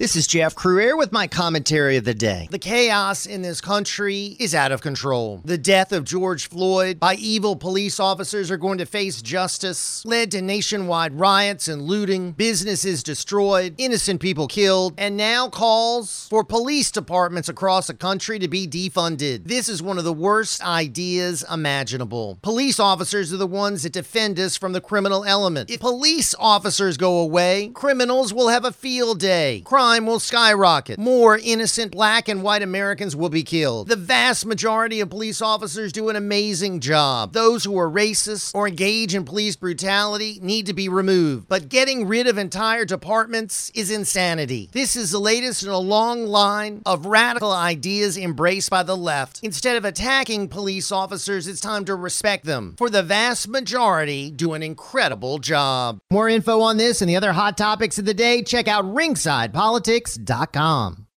This is Jeff Crouere with my commentary of the day. The chaos in this country is out of control. The death of George Floyd by evil police officers are going to face justice, led to nationwide riots and looting, businesses destroyed, innocent people killed, and now calls for police departments across the country to be defunded. This is one of the worst ideas imaginable. Police officers are the ones that defend us from the criminal element. If police officers go away, criminals will have a field day. Crime crime will skyrocket. More innocent black and white Americans will be killed. The vast majority of police officers do an amazing job. Those who are racist or engage in police brutality need to be removed. But getting rid of entire departments is insanity. This is the latest in a long line of radical ideas embraced by the left. Instead of attacking police officers, it's time to respect them. For the vast majority, do an incredible job. More info on this and the other hot topics of the day, check out Ringside Politics politics.com.